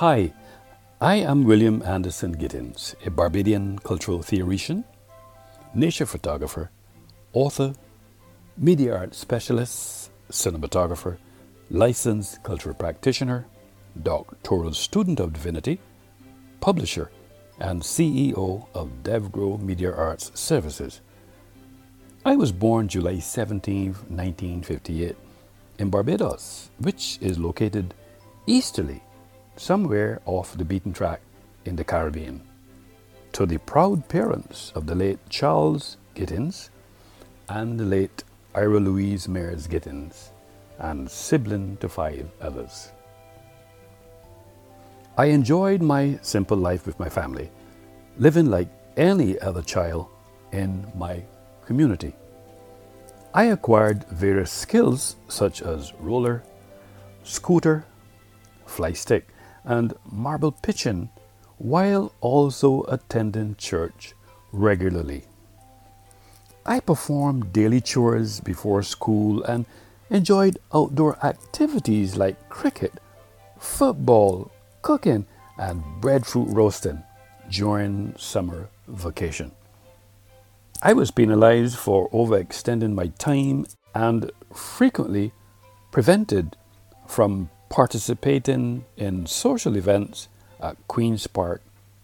Hi, I am William Anderson Gittins, a Barbadian cultural theoretician, nature photographer, author, media art specialist, cinematographer, licensed cultural practitioner, doctoral student of divinity, publisher, and CEO of DevGrow Media Arts Services. I was born July 17, 1958, in Barbados, which is located easterly, somewhere off the beaten track in the Caribbean. To the proud parents of the late Charles Gittins and the late Ira Louise Mears Gittins, and sibling to five others. I enjoyed my simple life with my family, living like any other child in my community. I acquired various skills such as roller, scooter, fly stick, and marble pitching while also attending church regularly. I performed daily chores before school and enjoyed outdoor activities like cricket, football, cooking, and breadfruit roasting during summer vacation. I was penalized for overextending my time and frequently prevented from participating in social events at Queen's Park,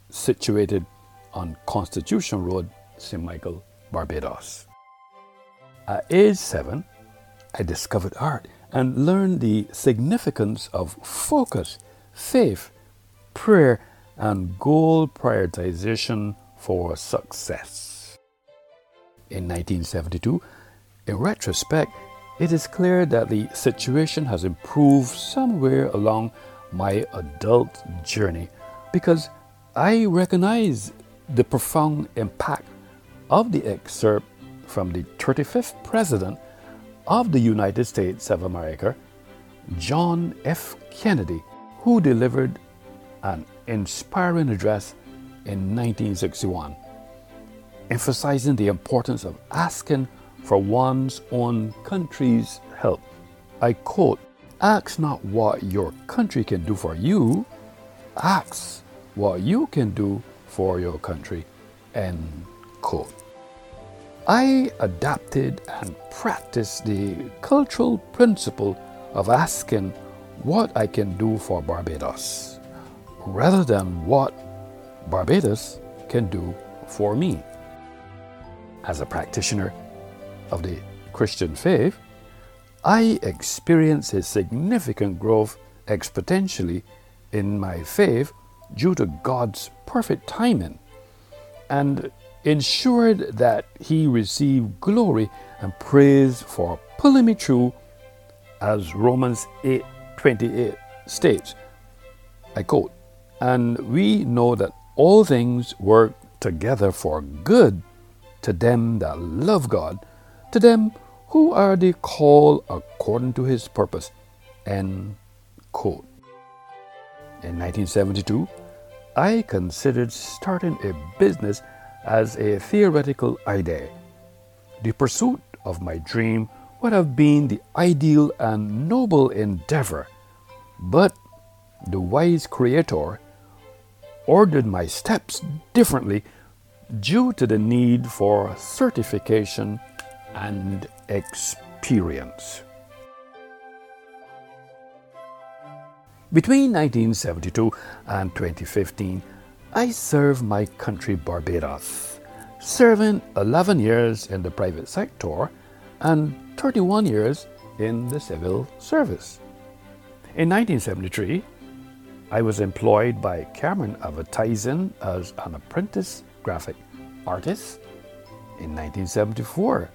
situated on Constitution Road, St. Michael, Barbados. At age seven, I discovered art and learned the significance of focus faith, prayer, and goal prioritization for success. In 1972, in retrospect, it is clear that the situation has improved somewhere along my adult journey because I recognize the profound impact of the excerpt from the 35th President of the United States of America, John F. Kennedy, who delivered an inspiring address in 1961, emphasizing the importance of asking for one's own country's help. I quote, Ask not what your country can do for you, ask what you can do for your country. End quote. I adapted and practiced the cultural principle of asking what I can do for Barbados rather than what Barbados can do for me. As a practitioner of the Christian faith, I experienced a significant growth exponentially in my faith due to God's perfect timing and ensured that He received glory and praise for pulling me through as Romans 8 28 states, I quote, And we know that all things work together for good to them that love God, to them who are the called according to his purpose. End quote. In 1972, I considered starting a business as a theoretical idea. The pursuit of my dream would have been the ideal and noble endeavor, but the wise Creator ordered my steps differently due to the need for certification and experience. Between 1972 and 2015, I served my country Barbados, serving 11 years in the private sector and 31 years in the civil service. In 1973, I was employed by Cameron Advertising as an apprentice graphic artist. In 1974,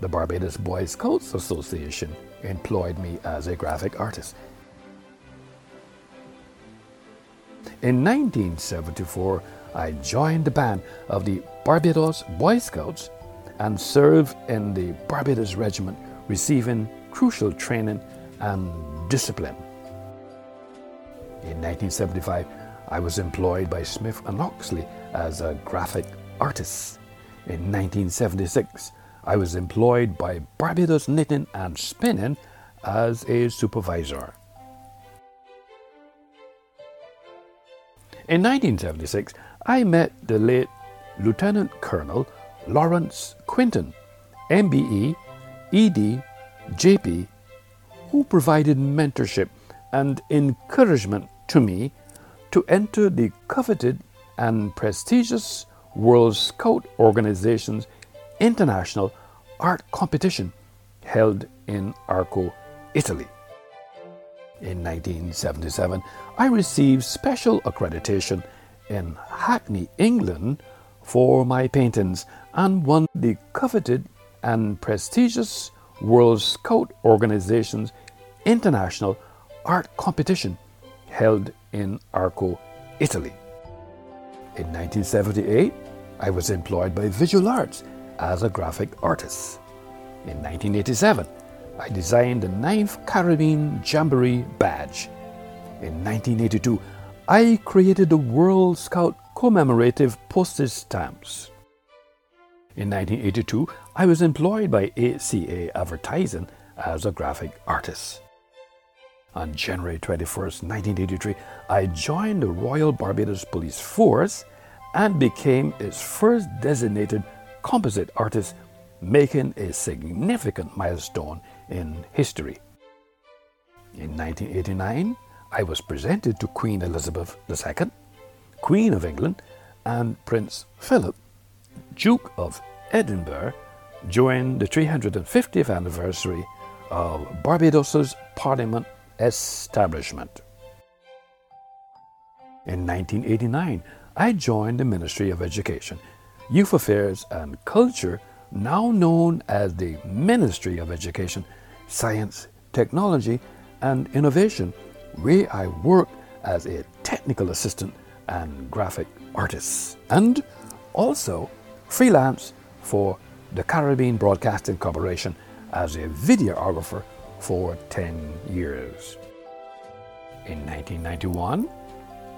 the Barbados Boy Scouts Association employed me as a graphic artist. In 1974, I joined the band of the Barbados Boy Scouts and served in the Barbados Regiment, receiving crucial training and discipline. In 1975, I was employed by Smith and Oxley as a graphic artist. In 1976, I was employed by Barbados Knitting and Spinning as a supervisor. In 1976, I met the late Lieutenant Colonel Lawrence Quinton, MBE, ED, JP, who provided mentorship and encouragement to me to enter the coveted and prestigious World Scout Organization's International Art Competition held in Arco, Italy. In 1977, I received special accreditation in Hackney, England for my paintings and won the coveted and prestigious World Scout Organization's International Art Competition held in Arco, Italy. In 1978, I was employed by Visual Arts as a graphic artist. In 1987, I designed the 9th Caribbean Jamboree badge. In 1982, I created the World Scout commemorative postage stamps. In 1982, I was employed by ACA Advertising as a graphic artist. On January 21, 1983, I joined the Royal Barbados Police Force and became its first designated composite artist, making a significant milestone in history. In 1989, I was presented to Queen Elizabeth II, Queen of England, and Prince Philip, Duke of Edinburgh, during the 350th anniversary of Barbados's Parliament establishment. In 1989, I joined the Ministry of Education, Youth Affairs and Culture, now known as the Ministry of Education, Science, Technology and Innovation, where I worked as a technical assistant and graphic artist, and also freelance for the Caribbean Broadcasting Corporation as a videographer for 10 years. In 1991,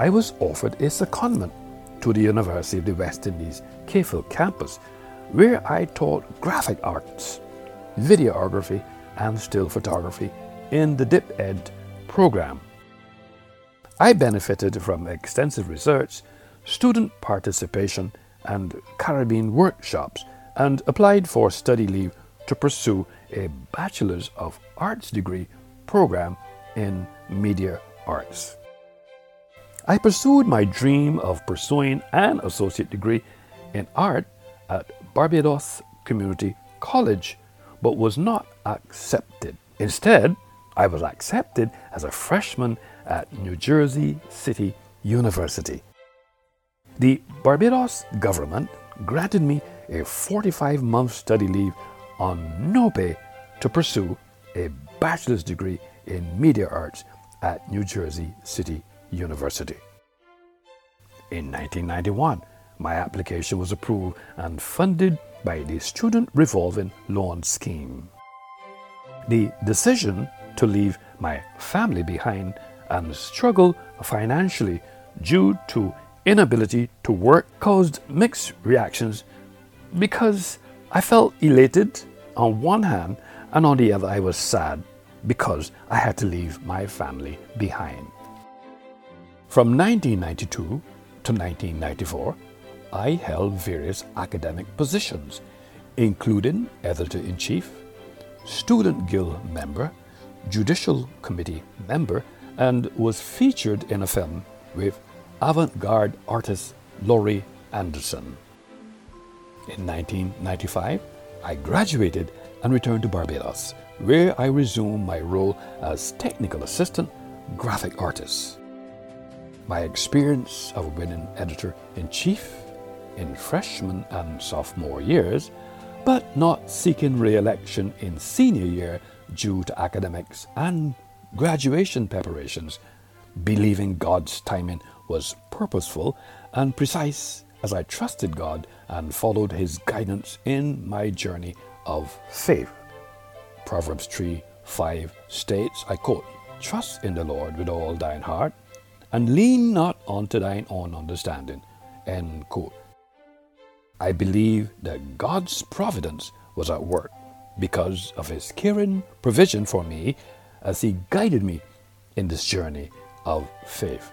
I was offered a secondment to the University of the West Indies Cave Hill campus, where I taught graphic arts, videography, and still photography in the DIP Ed program. I benefited from extensive research, student participation, and Caribbean workshops, and applied for study leave to pursue a Bachelor's of Arts degree program in media arts. I pursued my dream of pursuing an associate degree in art at Barbados Community College, but was not accepted. Instead, I was accepted as a freshman at New Jersey City University. The Barbados government granted me a 45 month study leave on no pay to pursue a bachelor's degree in media arts at New Jersey City University. In 1991, my application was approved and funded by the Student Revolving Loan Scheme. The decision to leave my family behind and struggle financially due to inability to work caused mixed reactions because I felt elated on one hand, and on the other, I was sad because I had to leave my family behind. From 1992 to 1994, I held various academic positions, including editor in chief, student guild member, judicial committee member, and was featured in a film with avant garde artist Laurie Anderson. In 1995, I graduated and returned to Barbados, where I resumed my role as technical assistant graphic artist. My experience of winning editor in chief in freshman and sophomore years, but not seeking re election in senior year due to academics and graduation preparations, believing God's timing was purposeful and precise as I trusted God and followed His guidance in my journey of faith. Proverbs 3 5 states, I quote, Trust in the Lord with all thine heart, and lean not unto thine own understanding. End quote. I believe that God's providence was at work because of his caring provision for me as he guided me in this journey of faith.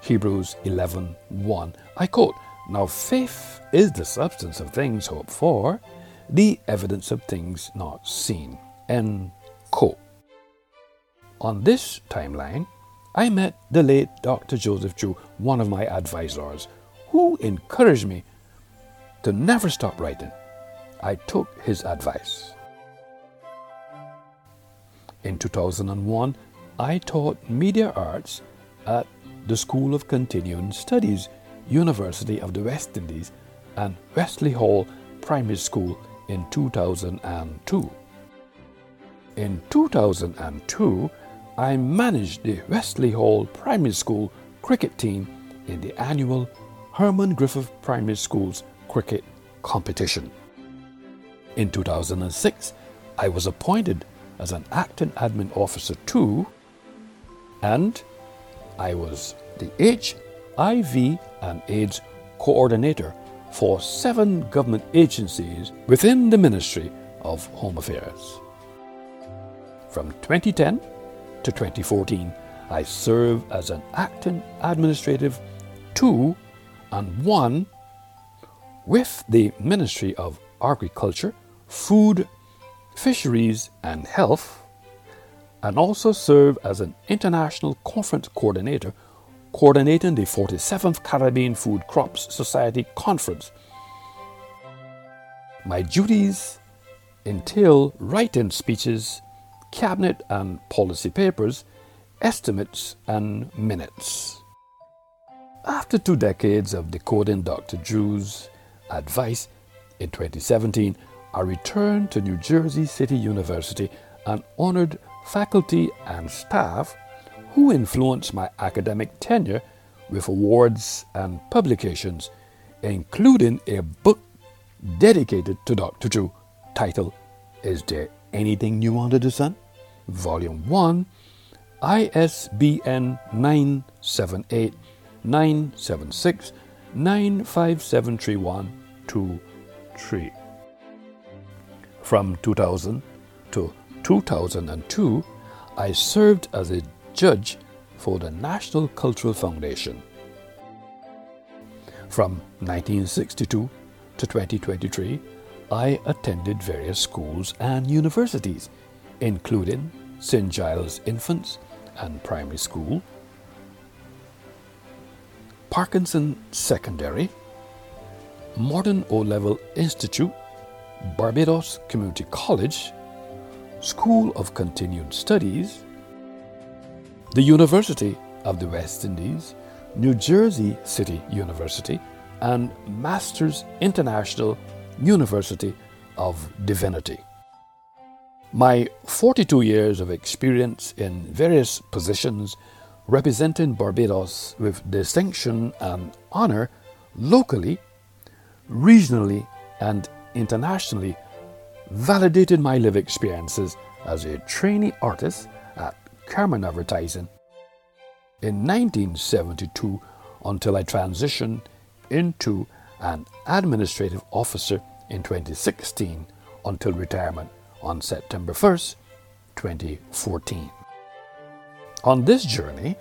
Hebrews 11:1. I quote, Now faith is the substance of things hoped for, the evidence of things not seen. End quote. On this timeline, I met the late Dr. Joseph Drew, one of my advisors, who encouraged me to never stop writing. I took his advice. In 2001, I taught media arts at the School of Continuing Studies, University of the West Indies, and Wesley Hall Primary School in 2002. In 2002, I managed the Wesley Hall Primary School cricket team in the annual Herman Griffith Primary School's cricket competition. In 2006, I was appointed as an acting admin officer too, and I was the HIV and AIDS coordinator for seven government agencies within the Ministry of Home Affairs. From 2010 to 2014, I serve as an acting administrative two and one with the Ministry of Agriculture, Food, Fisheries and Health, and also serve as an international conference coordinator coordinating the 47th Caribbean Food Crops Society Conference. My duties entail writing speeches, cabinet and policy papers, estimates, and minutes. After two decades of decoding Dr. Drew's advice, in 2017, I returned to New Jersey City University and honored faculty and staff who influenced my academic tenure with awards and publications, including a book dedicated to Dr. Drew titled Is There Anything New Under the Sun? Volume 1, ISBN 978 976 95731 3. From 2000 to 2002, I served as a judge for the National Cultural Foundation. From 1962 to 2023, I attended various schools and universities, including St. Giles Infants and Primary School, Parkinson Secondary, Modern O Level Institute, Barbados Community College, School of Continued Studies, the University of the West Indies, New Jersey City University, and Masters International University of Divinity. My 42 years of experience in various positions representing Barbados with distinction and honor locally, regionally, and internationally validated my live experiences as a trainee artist at Carmen Advertising in 1972 until I transitioned into an administrative officer in 2016 until retirement on September 1st, 2014. On this journey,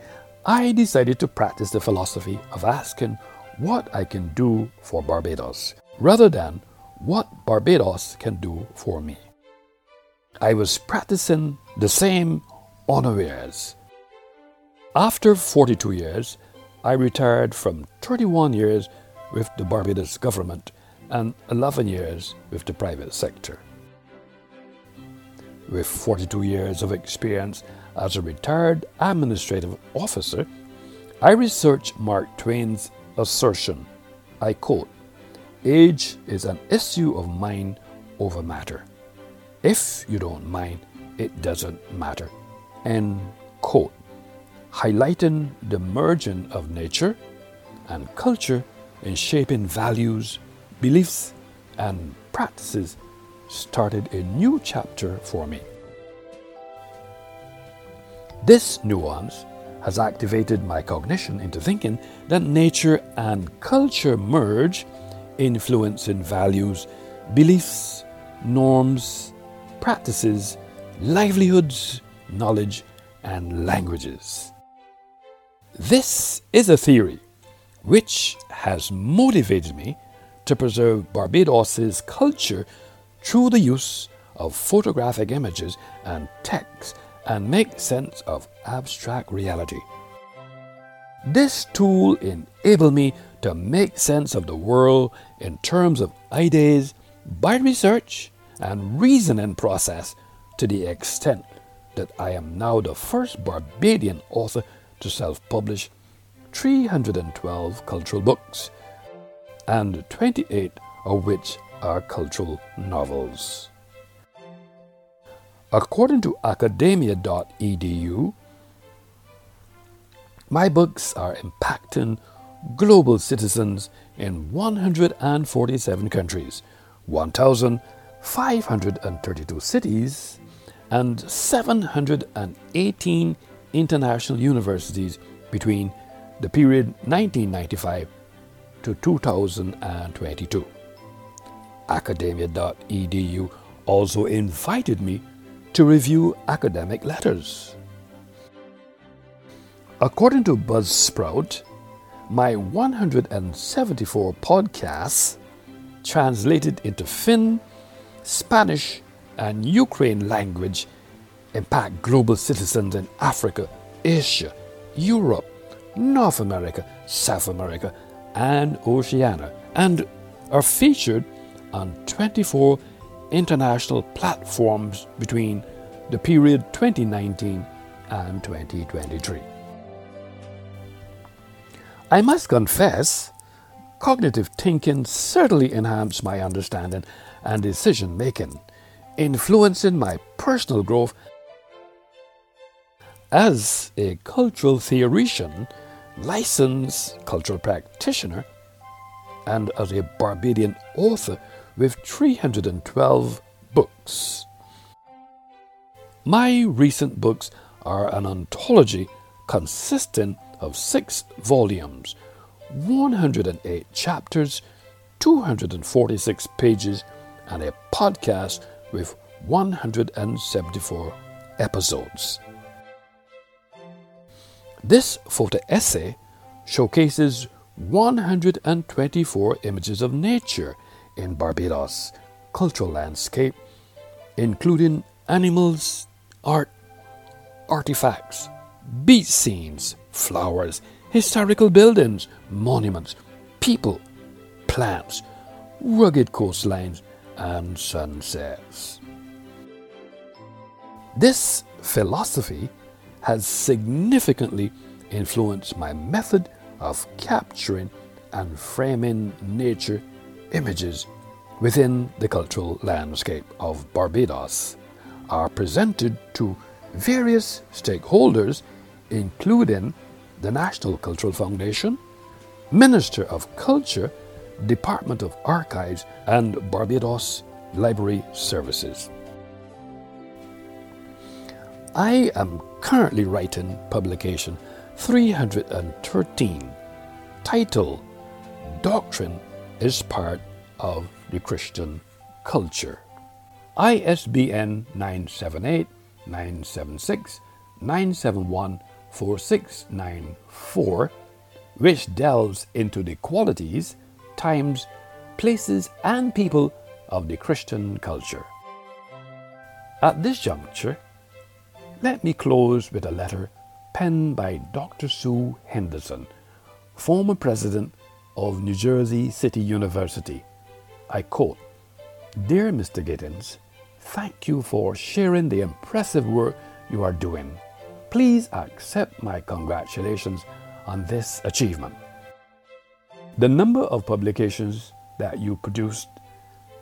I decided to practice the philosophy of asking what I can do for Barbados rather than what Barbados can do for me. I was practicing the same unawares. After 42 years, I retired from 31 years with the Barbados government and 11 years with the private sector. With 42 years of experience as a retired administrative officer, I researched Mark Twain's assertion. I quote, Age is an issue of mind over matter. If you don't mind, it doesn't matter. End quote. Highlighting the merging of nature and culture in shaping values, beliefs, and practices started a new chapter for me. This nuance has activated my cognition into thinking that nature and culture merge, influencing values, beliefs, norms, practices, livelihoods, knowledge, and languages. This is a theory which has motivated me to preserve Barbados's culture through the use of photographic images and text and make sense of abstract reality. This tool enabled me to make sense of the world in terms of ideas by research and reasoning process to the extent that I am now the first Barbadian author to self publish 312 cultural books, and 28 of which are cultural novels. According to academia.edu, my books are impacting global citizens in 147 countries, 1,532 cities, and 718 international universities between the period 1995 to 2022. Academia.edu also invited me to review academic letters. According to Buzzsprout, my 174 podcasts, translated into Finn, Spanish, and Ukraine language, impact global citizens in Africa, Asia, Europe, North America, South America, and Oceania, and are featured on 24 international platforms between the period 2019 and 2023. I must confess, cognitive thinking certainly enhanced my understanding and decision making, influencing my personal growth as a cultural theoretician licensed cultural practitioner, and as a Barbadian author with 312 books. My recent books are an anthology consisting of six volumes, 108 chapters, 246 pages, and a podcast with 174 episodes. This photo essay showcases 124 images of nature in Barbados cultural landscape, including animals, art, artifacts, beach scenes, flowers, historical buildings, monuments, people, plants, rugged coastlines, and sunsets. This philosophy has significantly influenced my method of capturing and framing nature images within the cultural landscape of Barbados are presented to various stakeholders, including the National Cultural Foundation, Minister of Culture, Department of Archives, and Barbados Library Services. I am currently writing publication 313 titled Doctrine is Part of the Christian Culture. ISBN 978 976 971 4694, which delves into the qualities, times, places, and people of the Christian culture. At this juncture, let me close with a letter penned by Dr. Sue Henderson, former president of New Jersey City University. I quote Dear Mr. Gittins, thank you for sharing the impressive work you are doing. Please accept my congratulations on this achievement. The number of publications that you produced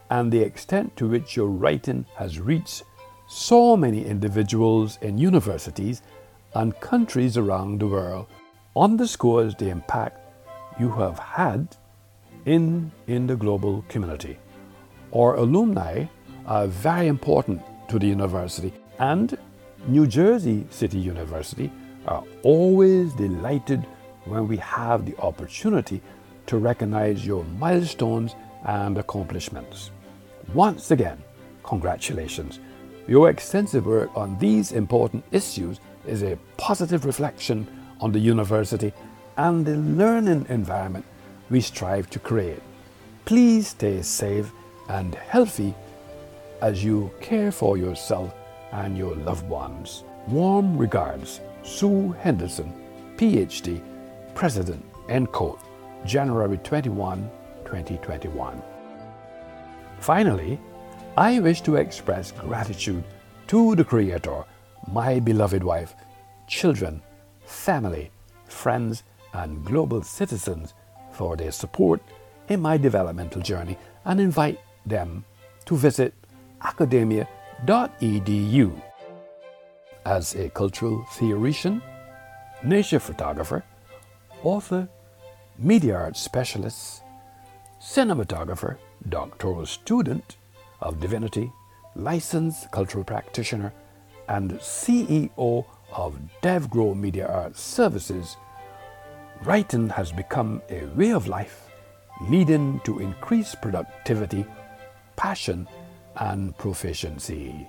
and the extent to which your writing has reached so many individuals in universities and countries around the world underscores the impact you have had in, in the global community. Our alumni are very important to the university, and New Jersey City University are always delighted when we have the opportunity to recognize your milestones and accomplishments. Once again, congratulations. Your extensive work on these important issues is a positive reflection on the university and the learning environment we strive to create. Please stay safe and healthy as you care for yourself and your loved ones. Warm regards, Sue Henderson, PhD, President, end quote, January 21, 2021. Finally, I wish to express gratitude to the Creator, my beloved wife, children, family, friends, and global citizens for their support in my developmental journey and invite them to visit academia.edu. As a cultural theoretician, nature photographer, author, media arts specialist, cinematographer, doctoral student of divinity, licensed cultural practitioner, and CEO of DevGrow Media Arts Services, writing has become a way of life, leading to increased productivity, passion, and proficiency.